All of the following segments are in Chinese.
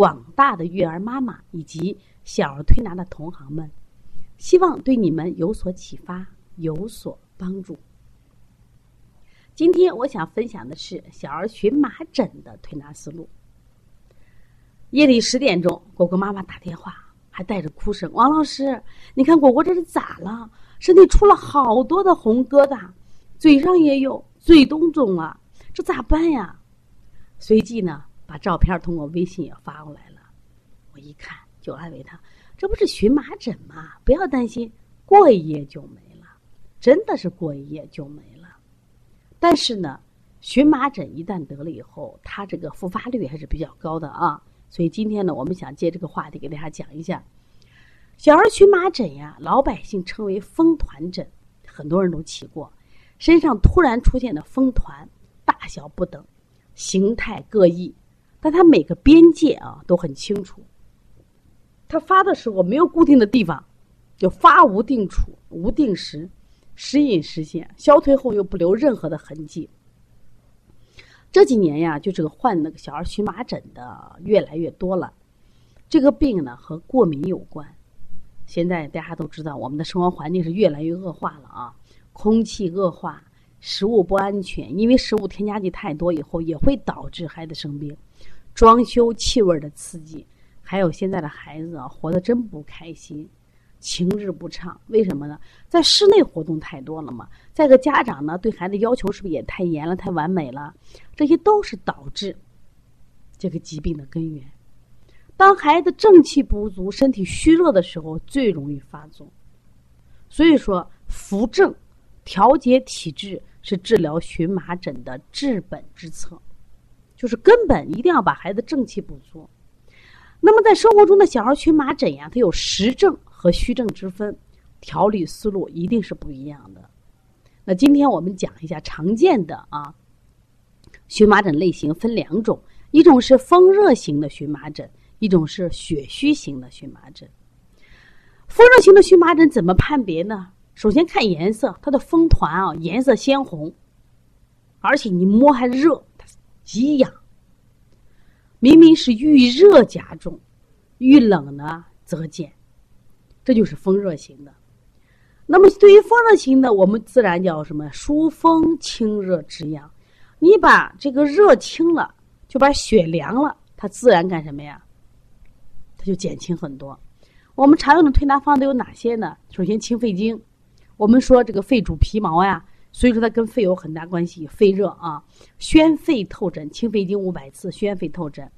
广大的育儿妈妈以及小儿推拿的同行们，希望对你们有所启发，有所帮助。今天我想分享的是小儿荨麻疹的推拿思路。夜里十点钟，果果妈妈打电话，还带着哭声：“王老师，你看果果这是咋了？身体出了好多的红疙瘩，嘴上也有，嘴都肿了，这咋办呀？”随即呢。把照片通过微信也发过来了，我一看就安慰他：“这不是荨麻疹吗？不要担心，过一夜就没了，真的是过一夜就没了。但是呢，荨麻疹一旦得了以后，它这个复发率还是比较高的啊。所以今天呢，我们想借这个话题给大家讲一下小儿荨麻疹呀，老百姓称为风团疹，很多人都起过，身上突然出现的风团，大小不等，形态各异。但它每个边界啊都很清楚。它发的时候没有固定的地方，就发无定处、无定时，时隐时现，消退后又不留任何的痕迹。这几年呀，就这个患那个小儿荨麻疹的越来越多了。这个病呢和过敏有关。现在大家都知道，我们的生活环境是越来越恶化了啊，空气恶化，食物不安全，因为食物添加剂太多以后，也会导致孩子生病。装修气味的刺激，还有现在的孩子啊，活得真不开心，情志不畅。为什么呢？在室内活动太多了嘛。再个家长呢，对孩子要求是不是也太严了、太完美了？这些都是导致这个疾病的根源。当孩子正气不足、身体虚弱的时候，最容易发作。所以说，扶正、调节体质是治疗荨麻疹的治本之策。就是根本一定要把孩子正气补足。那么在生活中的小儿荨麻疹呀，它有实症和虚症之分，调理思路一定是不一样的。那今天我们讲一下常见的啊，荨麻疹类型分两种，一种是风热型的荨麻疹，一种是血虚型的荨麻疹。风热型的荨麻疹怎么判别呢？首先看颜色，它的风团啊颜色鲜红，而且你摸还热。极痒，明明是遇热加重，遇冷呢则减，这就是风热型的。那么对于风热型的，我们自然叫什么？疏风清热止痒。你把这个热清了，就把血凉了，它自然干什么呀？它就减轻很多。我们常用的推拿方都有哪些呢？首先清肺经，我们说这个肺主皮毛呀。所以说它跟肺有很大关系，肺热啊，宣肺透疹，清肺经五百次，宣肺透疹，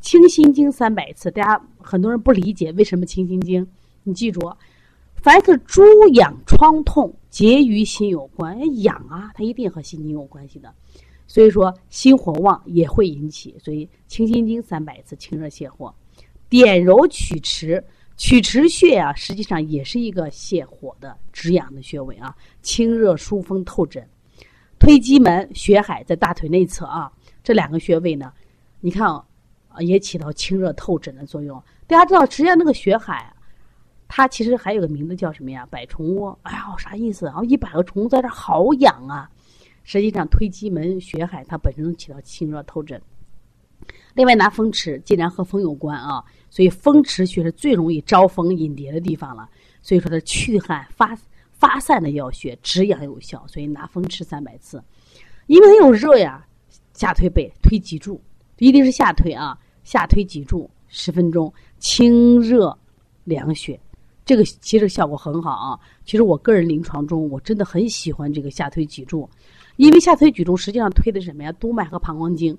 清心经三百次。大家很多人不理解为什么清心经，你记住，凡是诸痒疮痛，皆与心有关。痒啊，它一定和心经有关系的。所以说心火旺也会引起，所以清心经三百次，清热泻火，点揉曲池。曲池穴啊，实际上也是一个泻火的止痒的穴位啊，清热疏风透疹。推机门、血海在大腿内侧啊，这两个穴位呢，你看啊，也起到清热透疹的作用。大家知道，实际上那个血海，它其实还有个名字叫什么呀？百虫窝。哎呀，啥意思？然后一百个虫在这好痒啊！实际上，推机门、血海它本身起到清热透疹。另外，拿风池，既然和风有关啊。所以风池穴是最容易招蜂引蝶的地方了，所以说它祛汗发发散的要穴，止痒有效。所以拿风池三百次，因为它有热呀，下推背推脊柱，一定是下推啊，下推脊柱十分钟，清热凉血，这个其实效果很好啊。其实我个人临床中，我真的很喜欢这个下推脊柱，因为下推脊柱实际上推的是什么呀？督脉和膀胱经，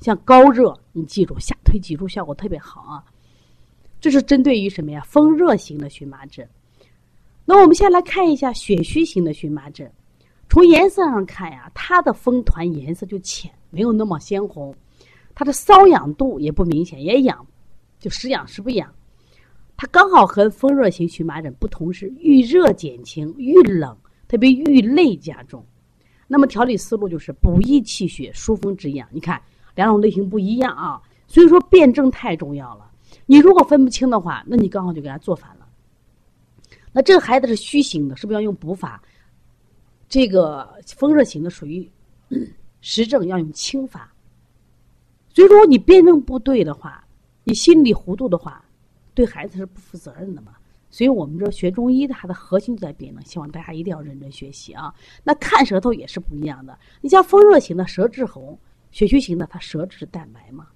像高热，你记住下推脊柱效果特别好啊。这是针对于什么呀？风热型的荨麻疹。那我们先来看一下血虚型的荨麻疹。从颜色上看呀，它的风团颜色就浅，没有那么鲜红。它的瘙痒度也不明显，也痒，就时痒时不痒。它刚好和风热型荨麻疹不同，是遇热减轻，遇冷特别遇累加重。那么调理思路就是补益气血，疏风止痒。你看两种类型不一样啊，所以说辩证太重要了。你如果分不清的话，那你刚好就给他做反了。那这个孩子是虚型的，是不是要用补法？这个风热型的属于 实症，要用清法。所以说你辩证不对的话，你心里糊涂的话，对孩子是不负责任的嘛。所以我们这学中医，它的核心就在辩证，希望大家一定要认真学习啊。那看舌头也是不一样的，你像风热型的舌质红，血虚型的它舌质淡白嘛。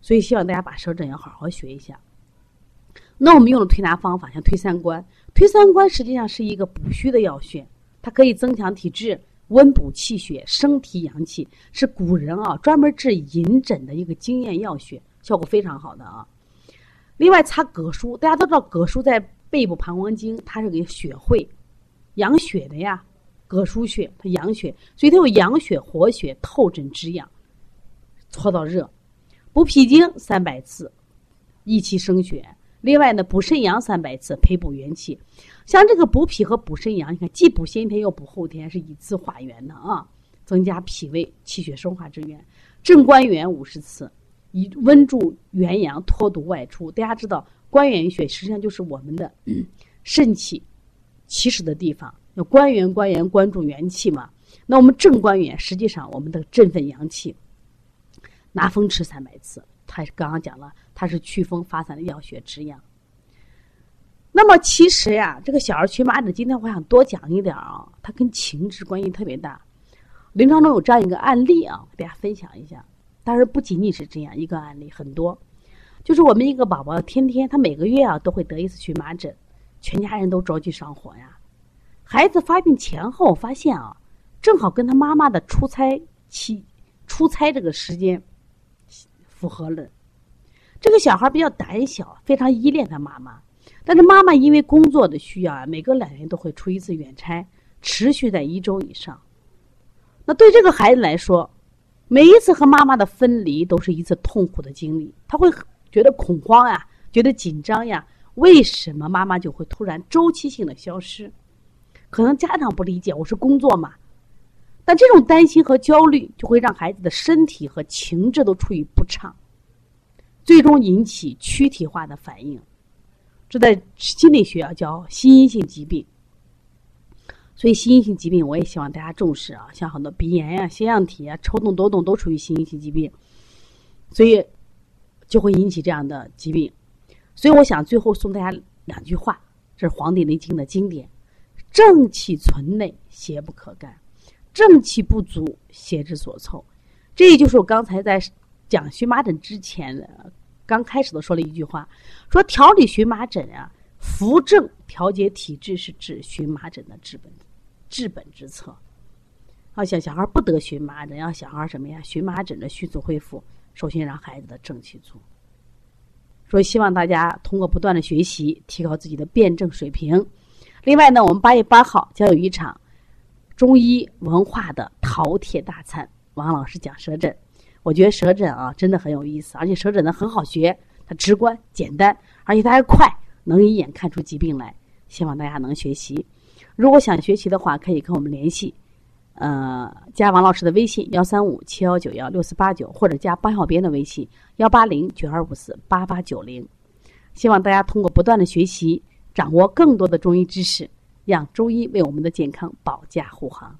所以希望大家把舌诊要好好学一下。那我们用的推拿方法，像推三关，推三关实际上是一个补虚的药穴。它可以增强体质、温补气血、升提阳气，是古人啊专门治隐疹的一个经验药穴，效果非常好的啊。另外擦葛舒，大家都知道葛舒在背部膀胱经，它是给血会养血的呀。葛舒穴它养血，所以它有养血、活血、透疹止痒，搓到热。补脾经三百次，益气生血。另外呢，补肾阳三百次，培补元气。像这个补脾和补肾阳，你看既补先天又补后天，是以次化元的啊，增加脾胃气血生化之源。正关元五十次，以温助元阳，脱毒外出。大家知道关元穴实际上就是我们的肾气起始的地方，要关元关元关注元气嘛。那我们正关元实际上我们的振奋阳气，拿风池三百次。他刚刚讲了，它是祛风发散的药穴，止痒。那么其实呀，这个小儿荨麻疹，今天我想多讲一点啊，它跟情志关系特别大。临床中有这样一个案例啊，给大家分享一下。当然不仅仅是这样一个案例，很多，就是我们一个宝宝，天天他每个月啊都会得一次荨麻疹，全家人都着急上火呀。孩子发病前后发现啊，正好跟他妈妈的出差期、出差这个时间符合了。这个小孩比较胆小，非常依恋他妈妈。但是妈妈因为工作的需要啊，每隔两年都会出一次远差，持续在一周以上。那对这个孩子来说，每一次和妈妈的分离都是一次痛苦的经历，他会觉得恐慌呀，觉得紧张呀。为什么妈妈就会突然周期性的消失？可能家长不理解，我是工作嘛。但这种担心和焦虑就会让孩子的身体和情志都处于不畅，最终引起躯体化的反应。这在心理学叫心因性疾病，所以心因性疾病我也希望大家重视啊，像很多鼻炎呀、腺样体啊、抽动、多动都属于心因性疾病，所以就会引起这样的疾病。所以我想最后送大家两句话，这是《黄帝内经》的经典：正气存内，邪不可干；正气不足，邪之所凑。这也就是我刚才在讲荨麻疹之前。刚开始的说了一句话，说调理荨麻疹啊，扶正调节体质是治荨麻疹的治本治本之策。啊，小小孩不得荨麻疹，要小孩什么呀？荨麻疹的迅速恢复，首先让孩子的正气足。所以希望大家通过不断的学习，提高自己的辩证水平。另外呢，我们八月八号将有一场中医文化的饕餮大餐，王老师讲舌诊。我觉得舌诊啊，真的很有意思，而且舌诊呢很好学，它直观简单，而且它还快，能一眼看出疾病来。希望大家能学习。如果想学习的话，可以跟我们联系，呃，加王老师的微信幺三五七幺九幺六四八九，或者加邦小编的微信幺八零九二五四八八九零。希望大家通过不断的学习，掌握更多的中医知识，让中医为我们的健康保驾护航。